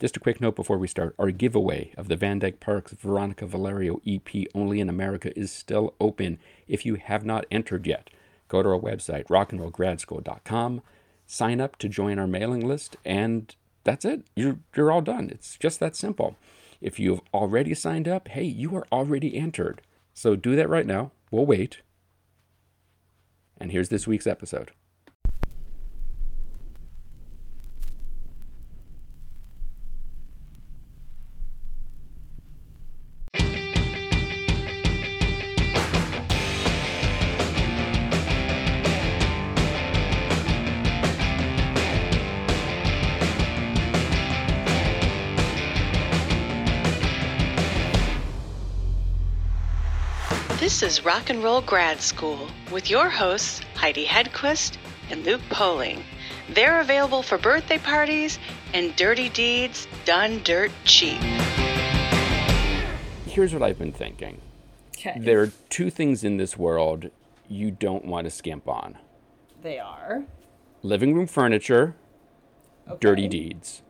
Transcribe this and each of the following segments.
Just a quick note before we start our giveaway of the Van Dyke Parks Veronica Valerio EP Only in America is still open. If you have not entered yet, go to our website, rockandrollgradschool.com, sign up to join our mailing list, and that's it. You're, you're all done. It's just that simple. If you've already signed up, hey, you are already entered. So do that right now. We'll wait. And here's this week's episode. Rock and Roll Grad School with your hosts, Heidi Hedquist and Luke Poling. They're available for birthday parties and dirty deeds done dirt cheap. Here's what I've been thinking Okay. there are two things in this world you don't want to skimp on They are. living room furniture, Okay. dirty deeds.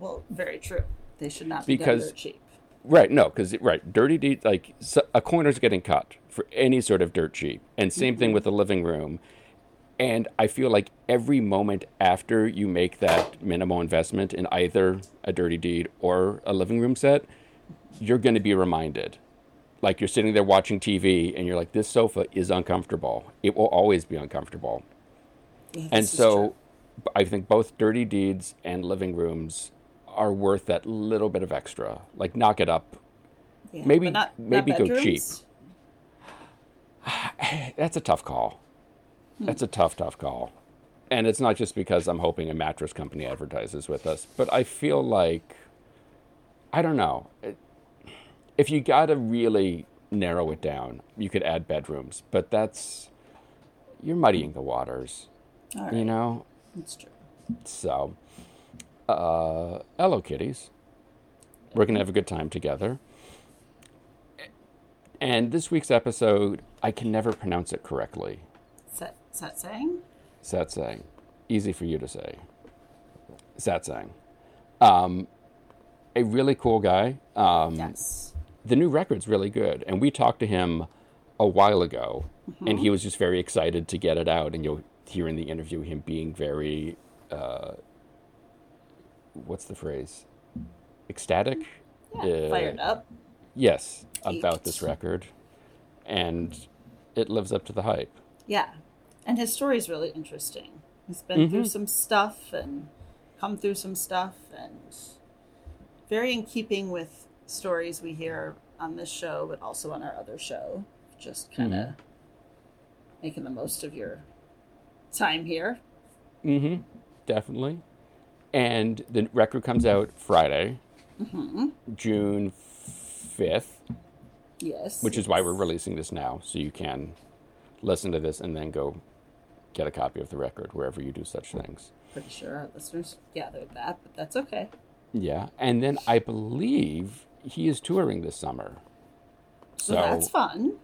Well, very true. They should not be Because- done dirt cheap. Right, no, because right, dirty deeds like a corner's getting cut for any sort of dirt cheap, and same thing with the living room. And I feel like every moment after you make that minimal investment in either a dirty deed or a living room set, you're going to be reminded. Like you're sitting there watching TV, and you're like, "This sofa is uncomfortable. It will always be uncomfortable." Yeah, And so I think both dirty deeds and living rooms are worth that little bit of extra. Like knock it up. Yeah, maybe- not, maybe not go cheap. That's a tough call. Hmm. That's a tough, tough call. And it's not just because I'm hoping a mattress company advertises with us, but I feel like I don't know. If you got to really narrow it down, you could add bedrooms, but that's you're muddying the waters, right. you know? That's true. So, uh, hello, kitties. We're going to have a good time together. And this week's episode, I can never pronounce it correctly. Saying? Satsang. Easy for you to say. Satsang. Um, a really cool guy. Um, Yes. the new record's really good. And we talked to him a while ago, and he was just very excited to get it out. And you'll hear in the interview him being very, uh, what's the phrase? Ecstatic? Yeah, Uh, fired up. Yes, about this record. And it lives up to the hype. Yeah. And his story is really interesting. He's been through Mhm. some stuff and come through some stuff and very in keeping with stories we hear on this show, but also on our other show. Just kind of making the most of your time here. Mm-hmm. Definitely. And the record comes out Friday, Mm-hmm. June 5th, Yes. which is why we're releasing this now, so you can listen to this and then go get a copy of the record wherever you do such things. Pretty sure our listeners gathered that, but that's okay. Yeah. And then I believe he is touring this summer. So So that's fun.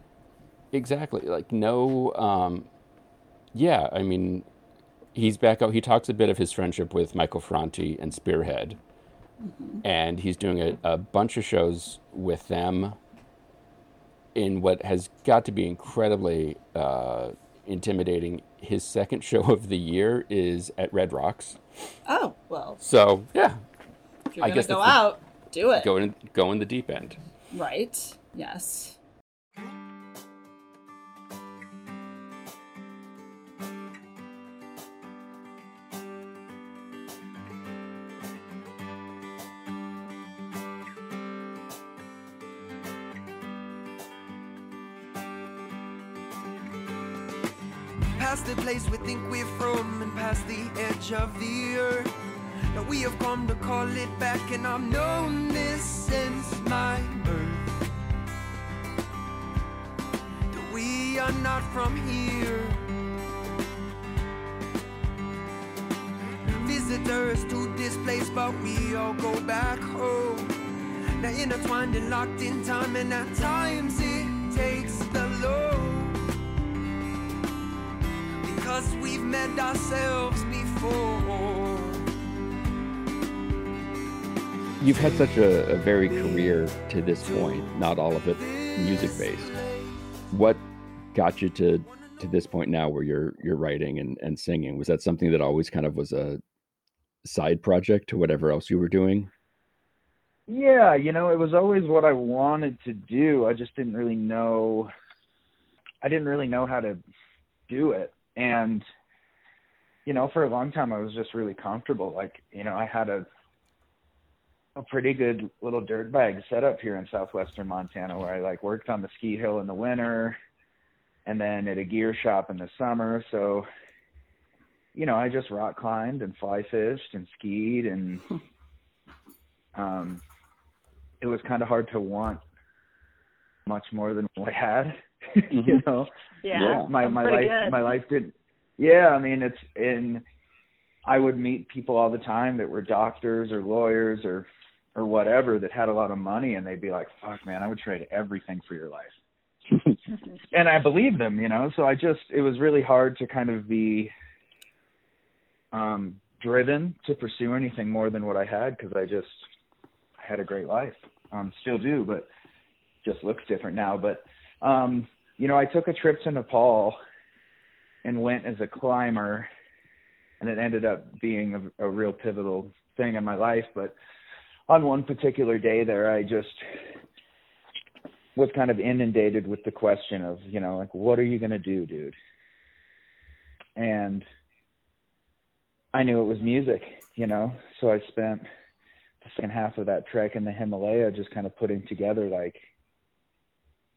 Exactly. Like no um yeah, I mean he's back out he talks a bit of his friendship with Michael Franti and Spearhead. And he's doing a, a bunch of shows with them in what has got to be incredibly uh, intimidating. His second show of the year is at Red Rocks. Oh, well, So yeah, if you're I going guess to go that's the- out, do it. go in go in the deep end. Right. Yes. Past the place we think we're from and past the edge of the earth. Now we have come to call it back, and I've known this since my birth. That we are not from here. Visitors to this place, but we all go back home. Now intertwined and locked in time, and at times it takes the Because we've met ourselves before. You've had such a, a varied career to this point, not all of it music based. What got you to to this point now where you're you're writing and, and singing? Was that something that always kind of was a side project to whatever else you were doing? Yeah, you know, it was always what I wanted to do. I just didn't really know I didn't really know how to do it. And you know, for a long time I was just really comfortable. Like, you know, I had a a pretty good little dirt bag set up here in southwestern Montana where I like worked on the ski hill in the winter and then at a gear shop in the summer. So, you know, I just rock climbed and fly fished and skied and um it was kind of hard to want much more than what I had, Mm-hmm. you know. Yeah. My my life good. my life did Yeah, I mean it's in I would meet people all the time that were doctors or lawyers or or whatever that had a lot of money and they'd be like, "Fuck, man, I would trade everything for your life." and I believed them, you know. So I just it was really hard to kind of be um driven to pursue anything more than what I had because I just I had a great life. Um still do, but just looks different now, but um you know, I took a trip to Nepal and went as a climber and it ended up being a, a real pivotal thing in my life, but on one particular day there I just was kind of inundated with the question of, you know, like what are you going to do, dude? And I knew it was music, you know. So I spent the second half of that trek in the Himalaya just kind of putting together like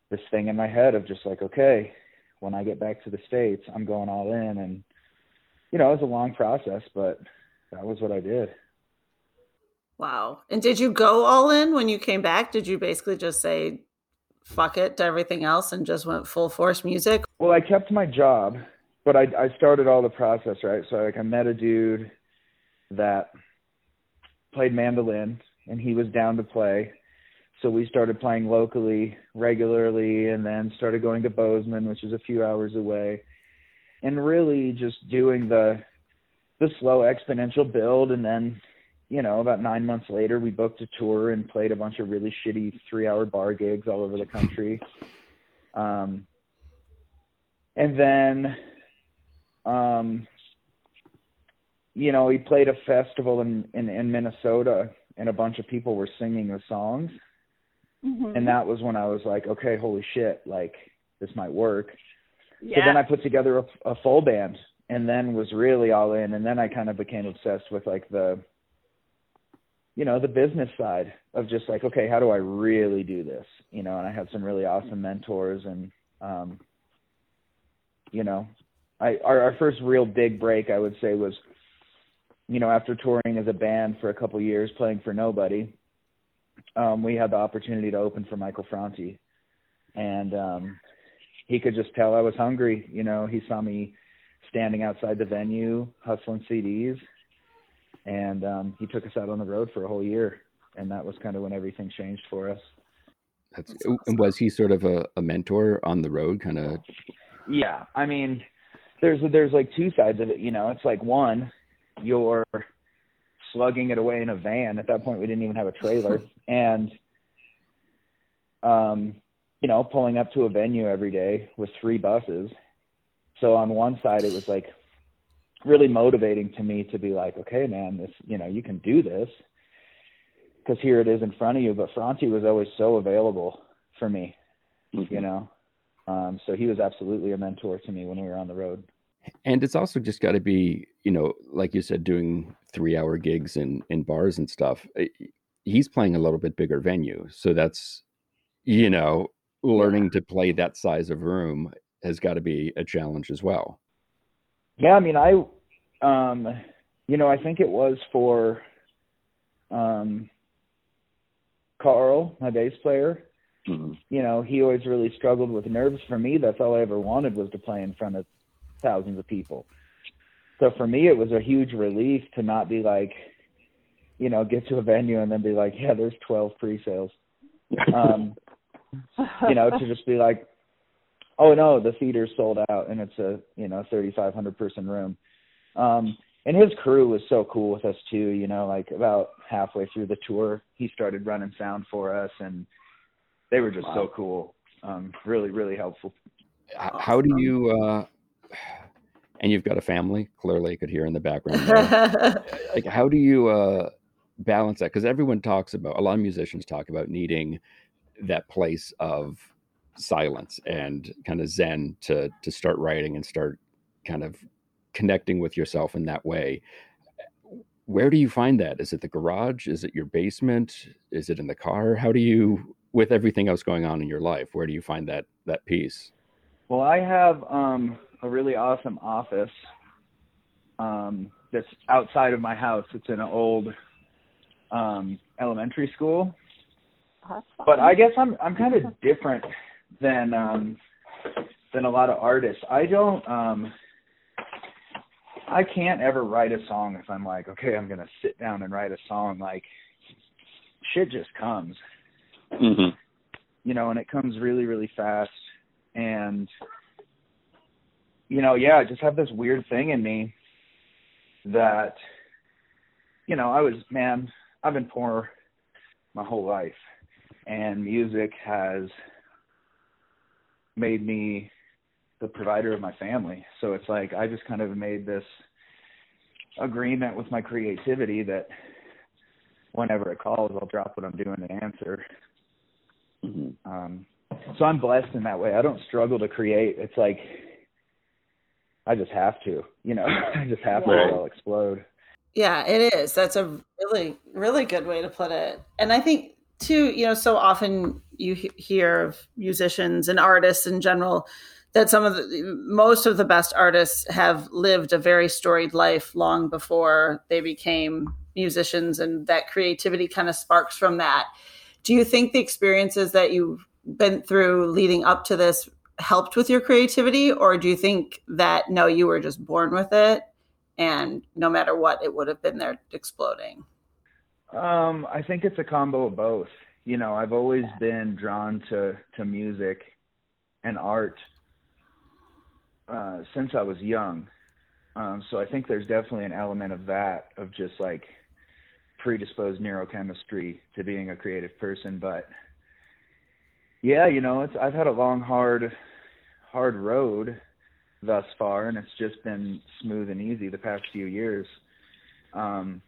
this thing in my head of just like, okay, when I get back to the States, I'm going all in and you know, it was a long process, but that was what I did. Wow. And did you go all in when you came back? Did you basically just say fuck it to everything else and just went full force music? Well, I kept my job, but I I started all the process, right? So like I met a dude that played mandolin and he was down to play. So we started playing locally regularly and then started going to Bozeman, which is a few hours away. And really just doing the the slow exponential build and then you know, about nine months later, we booked a tour and played a bunch of really shitty three-hour bar gigs all over the country. Um, and then, um, you know, we played a festival in, in in Minnesota, and a bunch of people were singing the songs, and that was when I was like, okay, holy shit, like this might work. So then I put together a, a full band, and then was really all in, and then I kind of became obsessed with like the you know the business side of just like okay how do i really do this? You know and i had some really awesome mentors and um you know i our, our first real big break i would say was you know after touring as a band for a couple years playing for nobody um we had the opportunity to open for michael franti and um he could just tell i was hungry you know he saw me standing outside the venue hustling cds and um, he took us out on the road for a whole year, and that was kind of when everything changed for us. That's, and was he sort of a, a mentor on the road, kind of? Yeah, I mean, there's there's like two sides of it. You know, it's like one, you're slugging it away in a van. At that point, we didn't even have a trailer, and um, you know, pulling up to a venue every day with three buses. So on one side, it was like really motivating to me to be like, okay, man, this, you know, you can do this because here it is in front of you. But Franti was always so available for me, you know. Um, so he was absolutely a mentor to me when we were on the road. And it's also just got to be, you know, like you said, doing three hour gigs in, in bars and stuff. Eh, He's playing a little bit bigger venue. So that's, you know, learning to play that size of room has got to be a challenge as well. Yeah, I mean, I, um, you know, I think it was for, um, Carl, my bass player. You know, he always really struggled with nerves. For me, that's all I ever wanted was to play in front of thousands of people. So for me, it was a huge relief to not be like, you know, get to a venue and then be like, yeah, there's 12 pre-sales. Um, you know, to just be like, oh no, the theater's sold out and it's a, you know, 3,500 person room. Um, and his crew was so cool with us too. You know, like about halfway through the tour, he started running sound for us, and they were just wow. so cool. Um, really, really helpful. How do you? Uh, and you've got a family. Clearly, I could hear in the background. like, how do you uh, balance that? Because everyone talks about a lot of musicians talk about needing that place of silence and kind of zen to to start writing and start kind of connecting with yourself in that way where do you find that is it the garage is it your basement is it in the car how do you with everything else going on in your life where do you find that that peace well i have um a really awesome office um that's outside of my house it's in an old um elementary school but i guess i'm i'm kind of different than um than a lot of artists. I don't um I can't ever write a song if I'm like, okay, I'm gonna sit down and write a song. Like, shit just comes. Mm-hmm. You know, and it comes really, really fast. And you know, yeah, I just have this weird thing in me that, you know, I was man, I've been poor my whole life, and music has made me the provider of my family. So it's like I just kind of made this agreement with my creativity that whenever it calls, I'll drop what I'm doing and answer. Mm-hmm. Um, so I'm blessed in that way. I don't struggle to create. It's like I just have to, you know, I just have to I'll explode. Yeah, it is. That's a really, really good way to put it. And I think too, you know, so often you hear of musicians and artists in general that some of the most of the best artists have lived a very storied life long before they became musicians and that creativity kind of sparks from that do you think the experiences that you've been through leading up to this helped with your creativity or do you think that no you were just born with it and no matter what it would have been there exploding um, i think it's a combo of both you know, I've always been drawn to to music and art uh, since I was young. Um, so I think there's definitely an element of that, of just like predisposed neurochemistry to being a creative person. But yeah, you know, it's I've had a long, hard, hard road thus far, and it's just been smooth and easy the past few years. Um,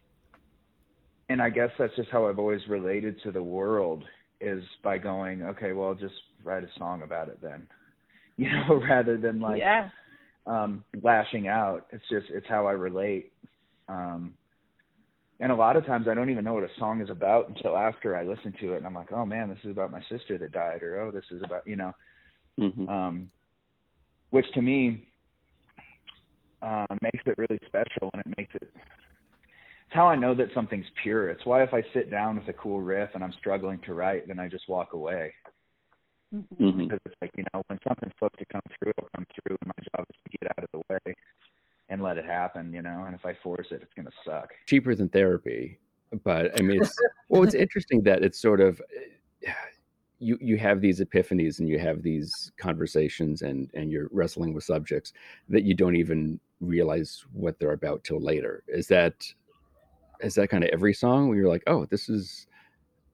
and I guess that's just how I've always related to the world is by going, okay, well, just write a song about it then, you know, rather than like yeah. um, lashing out. It's just it's how I relate. Um, and a lot of times I don't even know what a song is about until after I listen to it, and I'm like, oh man, this is about my sister that died, or oh, this is about you know, mm-hmm. um, which to me uh, makes it really special, and it makes it it's how I know that something's pure. It's why if I sit down with a cool riff and I'm struggling to write, then I just walk away. Mm-hmm. Because it's like, you know, when something's supposed to come through, it'll come through, and my job is to get out of the way and let it happen, you know. And if I force it, it's gonna suck. Cheaper than therapy, but I mean, it's well, it's interesting that it's sort of eh, you you have these epiphanies and you have these conversations and and you're wrestling with subjects that you don't even realize what they're about till later. Is that is that kind of every song where you're like, oh, this is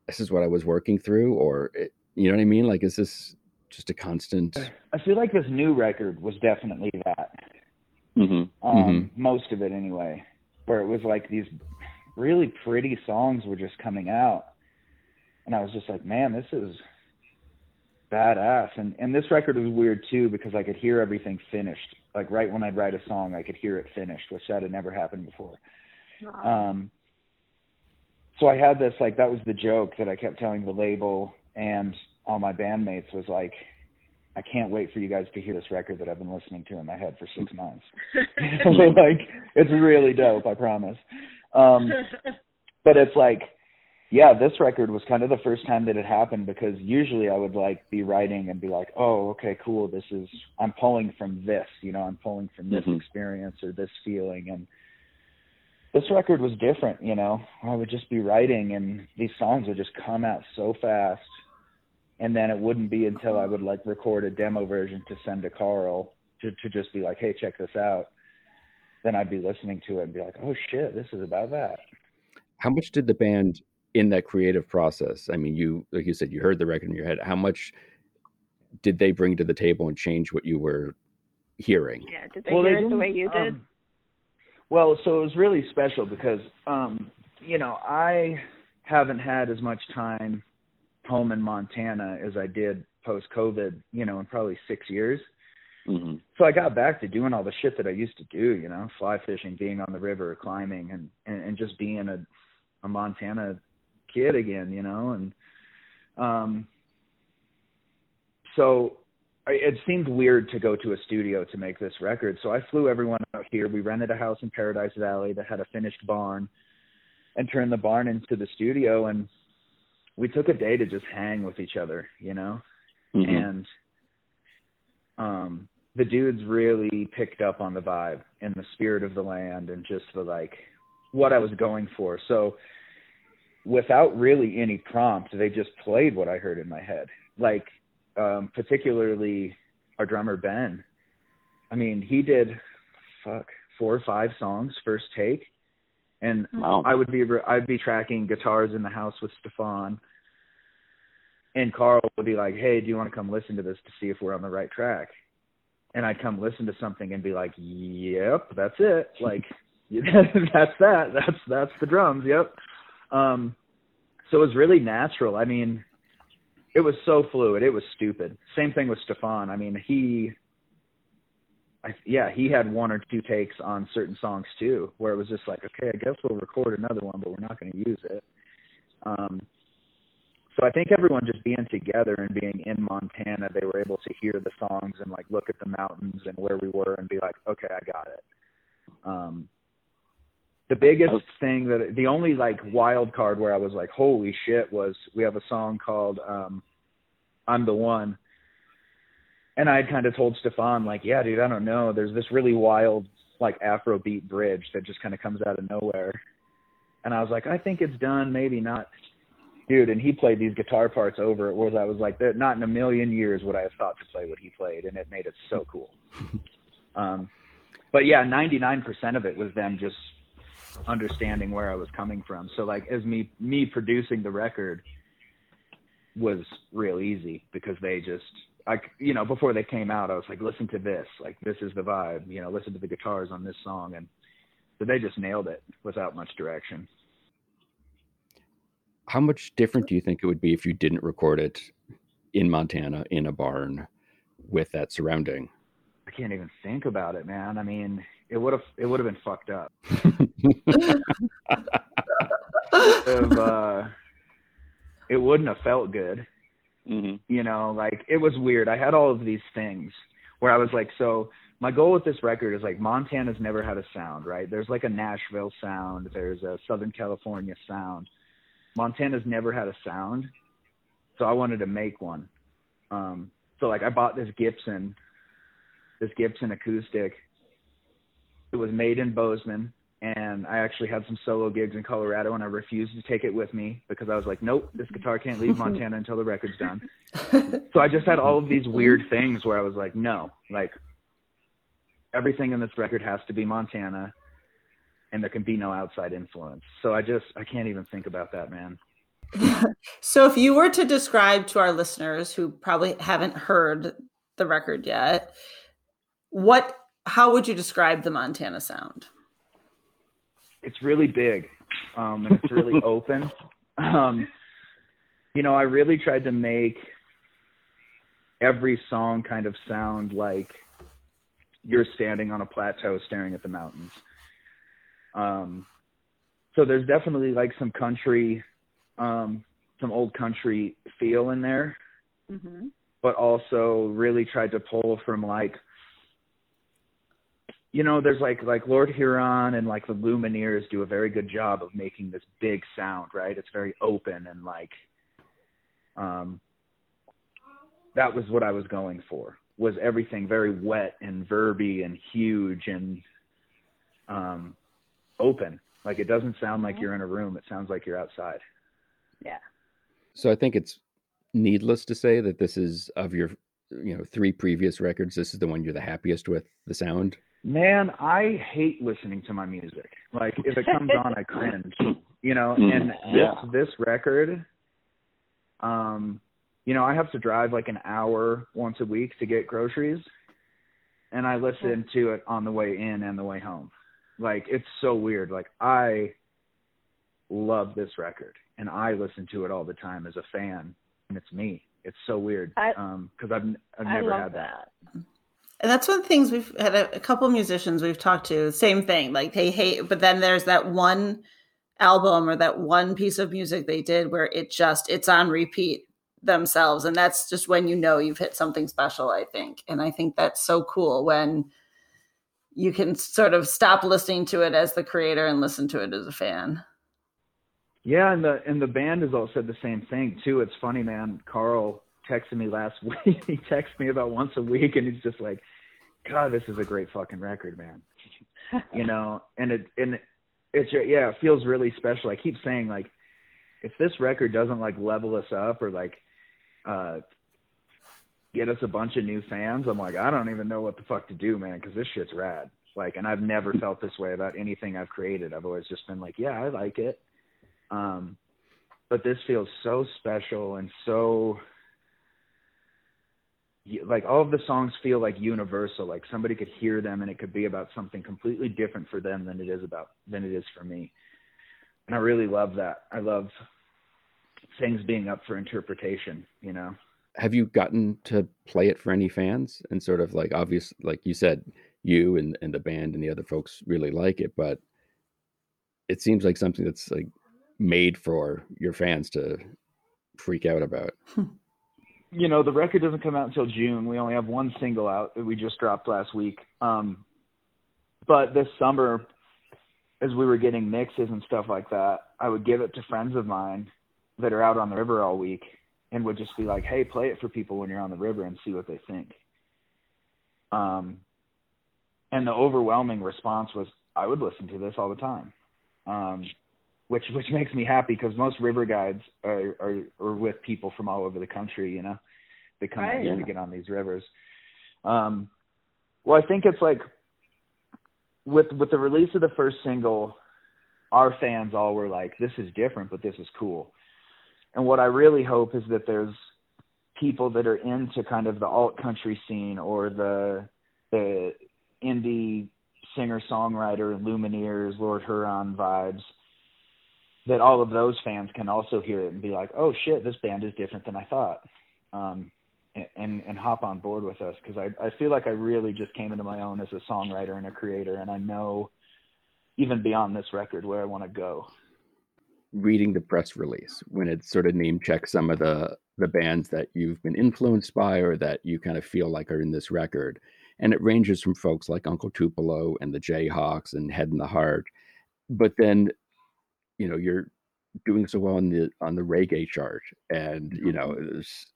this is what I was working through, or it, you know what I mean? Like, is this just a constant? I feel like this new record was definitely that. Mm-hmm. Um, mm-hmm. Most of it, anyway, where it was like these really pretty songs were just coming out, and I was just like, man, this is badass. And and this record was weird too because I could hear everything finished. Like right when I'd write a song, I could hear it finished, which that had never happened before. Um, so I had this like that was the joke that I kept telling the label and all my bandmates was like, I can't wait for you guys to hear this record that I've been listening to in my head for six months. like it's really dope, I promise. Um, but it's like, yeah, this record was kind of the first time that it happened because usually I would like be writing and be like, oh, okay, cool. This is I'm pulling from this, you know, I'm pulling from this mm-hmm. experience or this feeling and this record was different, you know. I would just be writing and these songs would just come out so fast. And then it wouldn't be until I would like record a demo version to send to Carl to to just be like, "Hey, check this out." then I'd be listening to it and be like, oh shit, this is about that. How much did the band in that creative process? I mean, you like you said, you heard the record in your head. How much did they bring to the table and change what you were hearing? Yeah, did they well, hear they it the way you did? Um, well, so it was really special because, um, you know, I haven't had as much time home in Montana as I did post COVID, you know, in probably six years. Mm-hmm. So I got back to doing all the shit that I used to do, you know, fly fishing, being on the river, climbing, and and, and just being a a Montana kid again, you know, and um, so it seemed weird to go to a studio to make this record. So I flew everyone out here. We rented a house in Paradise Valley that had a finished barn and turned the barn into the studio. And we took a day to just hang with each other, you know? Mm-hmm. And um, the dudes really picked up on the vibe and the spirit of the land and just the like what I was going for. So without really any prompt, they just played what I heard in my head. Like um, particularly our drummer Ben. I mean, he did fuck four or five songs first take, and wow. I would be I'd be tracking guitars in the house with Stefan, and Carl would be like, "Hey, do you want to come listen to this to see if we're on the right track?" And I'd come listen to something and be like, "Yep, that's it. Like, that's that. That's that's the drums. Yep." Um, so it was really natural. I mean, it was so fluid. It was stupid. Same thing with Stefan. I mean, he, I, yeah, he had one or two takes on certain songs too, where it was just like, okay, I guess we'll record another one, but we're not going to use it. Um, so I think everyone just being together and being in Montana, they were able to hear the songs and like look at the mountains and where we were and be like, okay, I got it. Um, the biggest thing that the only like wild card where I was like, holy shit, was we have a song called um, "I'm the One," and I had kind of told Stefan like, yeah, dude, I don't know. There's this really wild like Afrobeat bridge that just kind of comes out of nowhere, and I was like, I think it's done, maybe not. Dude, and he played these guitar parts over it. Whereas I was like, not in a million years would I have thought to play what he played, and it made it so cool. um, but yeah, 99% of it was them just understanding where I was coming from. So like as me me producing the record was real easy because they just I you know before they came out I was like listen to this like this is the vibe you know listen to the guitars on this song and so they just nailed it without much direction. How much different do you think it would be if you didn't record it in Montana in a barn with that surrounding? I can't even think about it, man. I mean, it would have it would have been fucked up. uh, it wouldn't have felt good. Mm-hmm. You know, like it was weird. I had all of these things where I was like, so my goal with this record is like Montana's never had a sound, right? There's like a Nashville sound, there's a Southern California sound. Montana's never had a sound, so I wanted to make one. Um, so like I bought this Gibson, this Gibson acoustic, it was made in Bozeman, and I actually had some solo gigs in Colorado, and I refused to take it with me because I was like, nope, this guitar can't leave Montana until the record's done. so I just had all of these weird things where I was like, no, like everything in this record has to be Montana, and there can be no outside influence. So I just I can't even think about that, man. so if you were to describe to our listeners who probably haven't heard the record yet, what how would you describe the Montana sound? It's really big, um, and it's really open. Um, you know, I really tried to make every song kind of sound like you're standing on a plateau staring at the mountains. Um, so there's definitely like some country, um, some old country feel in there, mm-hmm. but also really tried to pull from like you know, there's like like Lord Huron and like the Lumineers do a very good job of making this big sound, right? It's very open and like um that was what I was going for. Was everything very wet and verby and huge and um open. Like it doesn't sound like you're in a room, it sounds like you're outside. Yeah. So I think it's needless to say that this is of your you know three previous records this is the one you're the happiest with the sound Man, I hate listening to my music. Like if it comes on, I cringe. You know, Mm, and yeah. with this record, um, you know, I have to drive like an hour once a week to get groceries, and I listen to it on the way in and the way home. Like it's so weird. Like I love this record, and I listen to it all the time as a fan, and it's me. It's so weird I- um, because I've I've I never love had that. that. And that's one of the things we've had a, a couple musicians we've talked to, same thing. Like they hate, but then there's that one album or that one piece of music they did where it just it's on repeat themselves. And that's just when you know you've hit something special, I think. And I think that's so cool when you can sort of stop listening to it as the creator and listen to it as a fan. Yeah, and the and the band has all said the same thing too. It's funny, man. Carl texted me last week. he texts me about once a week, and he's just like, "God, this is a great fucking record, man." you know, and it and it's yeah, it feels really special. I keep saying like, if this record doesn't like level us up or like uh get us a bunch of new fans, I'm like, I don't even know what the fuck to do, man, because this shit's rad. Like, and I've never felt this way about anything I've created. I've always just been like, yeah, I like it. Um, but this feels so special and so like all of the songs feel like universal like somebody could hear them and it could be about something completely different for them than it is about than it is for me and i really love that i love things being up for interpretation you know Have you gotten to play it for any fans? And sort of like obvious, like you said, you and, and the band and the other folks really like it, but it seems like something that's like made for your fans to freak out about. you know the record doesn't come out until june. We only have one single out that we just dropped last week. Um but this summer as we were getting mixes and stuff like that i would give it to friends of mine that are out on the river all week and would just be like hey play it for people when you're on the river and see what they think. Um and the overwhelming response was i would listen to this all the time. Um which which makes me happy because most river guides are, are are with people from all over the country. You know, they come out Right. here to get on these rivers. Um, well, I think it's like with with the release of the first single, our fans all were like, "This is different, but this is cool." And what I really hope is that there's people that are into kind of the alt country scene or the the indie singer songwriter lumineers lord huron vibes that all of those fans can also hear it and be like, "Oh shit, this band is different than I thought," um, and and hop on board with us because I I feel like I really just came into my own as a songwriter and a creator, and I know even beyond this record where I want to go. Reading the press release when it sort of name checks some of the the bands that you've been influenced by or that you kind of feel like are in this record, and it ranges from folks like Uncle Tupelo and the Jayhawks and Head and the Heart, but then you know you're doing so well on the on the reggae chart and you know there's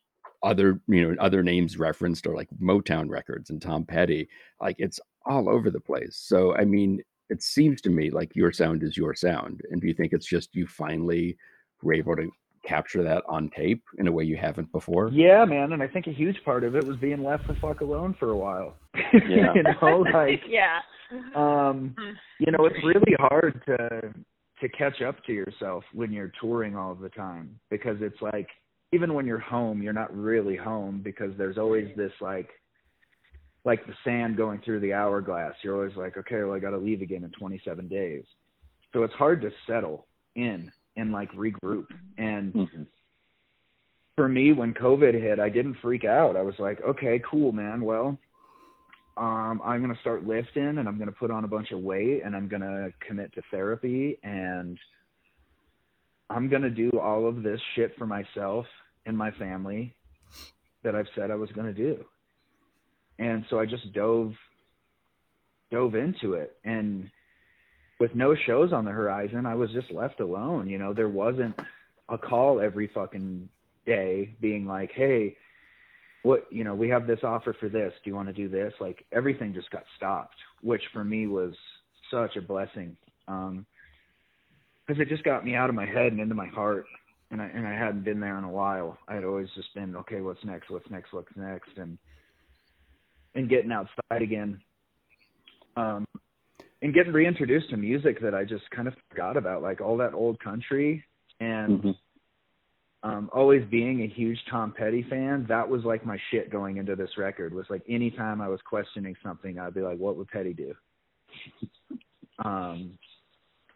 other you know other names referenced or like motown records and tom petty like it's all over the place so i mean it seems to me like your sound is your sound and do you think it's just you finally were able to capture that on tape in a way you haven't before Yeah, man, and I think a huge part of it was being left the fuck alone for a while. Yeah. you know, like yeah. um you know it's really hard to to catch up to yourself when you're touring all the time because it's like even when you're home you're not really home because there's always this like like the sand going through the hourglass. You're always like okay well i got to leave again in 27 days. So it's hard to settle in and like regroup. And Mhm. for me when covid hit i didn't freak out. I was like okay cool man. Well um, I'm going to start lifting and I'm going to put on a bunch of weight and I'm going to commit to therapy and I'm going to do all of this shit for myself and my family that I've said I was going to do. And so I just dove dove into it and with no shows on the horizon, I was just left alone, you know, there wasn't a call every fucking day being like, "Hey, what you know we have this offer for this do you want to do this like everything just got stopped which for me was such a blessing um because it just got me out of my head and into my heart and i and i hadn't been there in a while i had always just been okay what's next what's next what's next and and getting outside again um, and getting reintroduced to music that I just kind of forgot about, like all that old country and mm-hmm. Um, always being a huge Tom Petty fan. That was like my shit going into this record. Was like anytime I was questioning something, I'd be like, "What would Petty do?" um,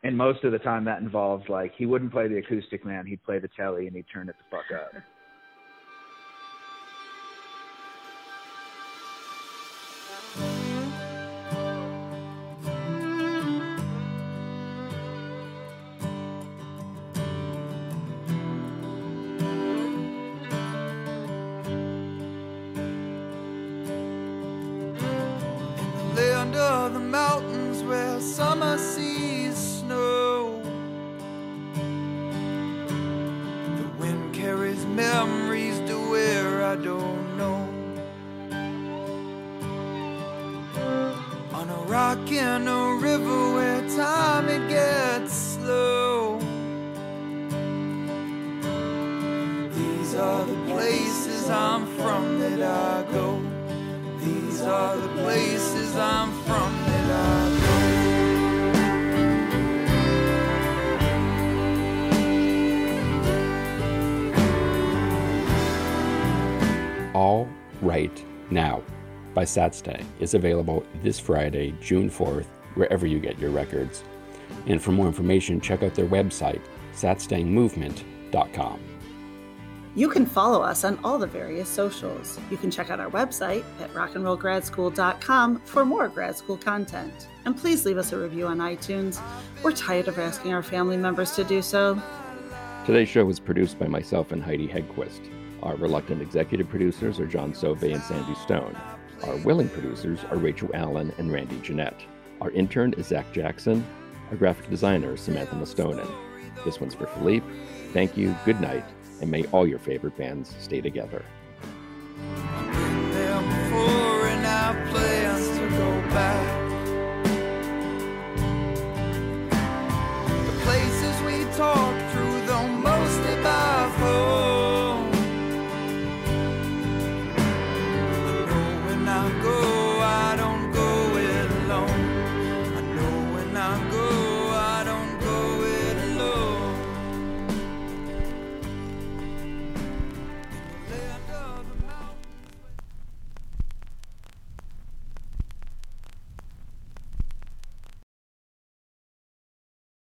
and most of the time that involved like he wouldn't play the acoustic man, he'd play the telly and he'd turn it the fuck up. By Satsang is available this Friday, June 4th, wherever you get your records. And for more information, check out their website, satstangmovement.com. You can follow us on all the various socials. You can check out our website at rockandrollgradschool.com for more grad school content. And please leave us a review on iTunes. We're tired of asking our family members to do so. Today's show was produced by myself and Heidi Hedquist. Our reluctant executive producers are John Sove and Sandy Stone. Our willing producers are Rachel Allen and Randy Jeanette. Our intern is Zach Jackson. Our graphic designer is Samantha Mastonin. This one's for Philippe. Thank you, good night, and may all your favorite bands stay together. Before,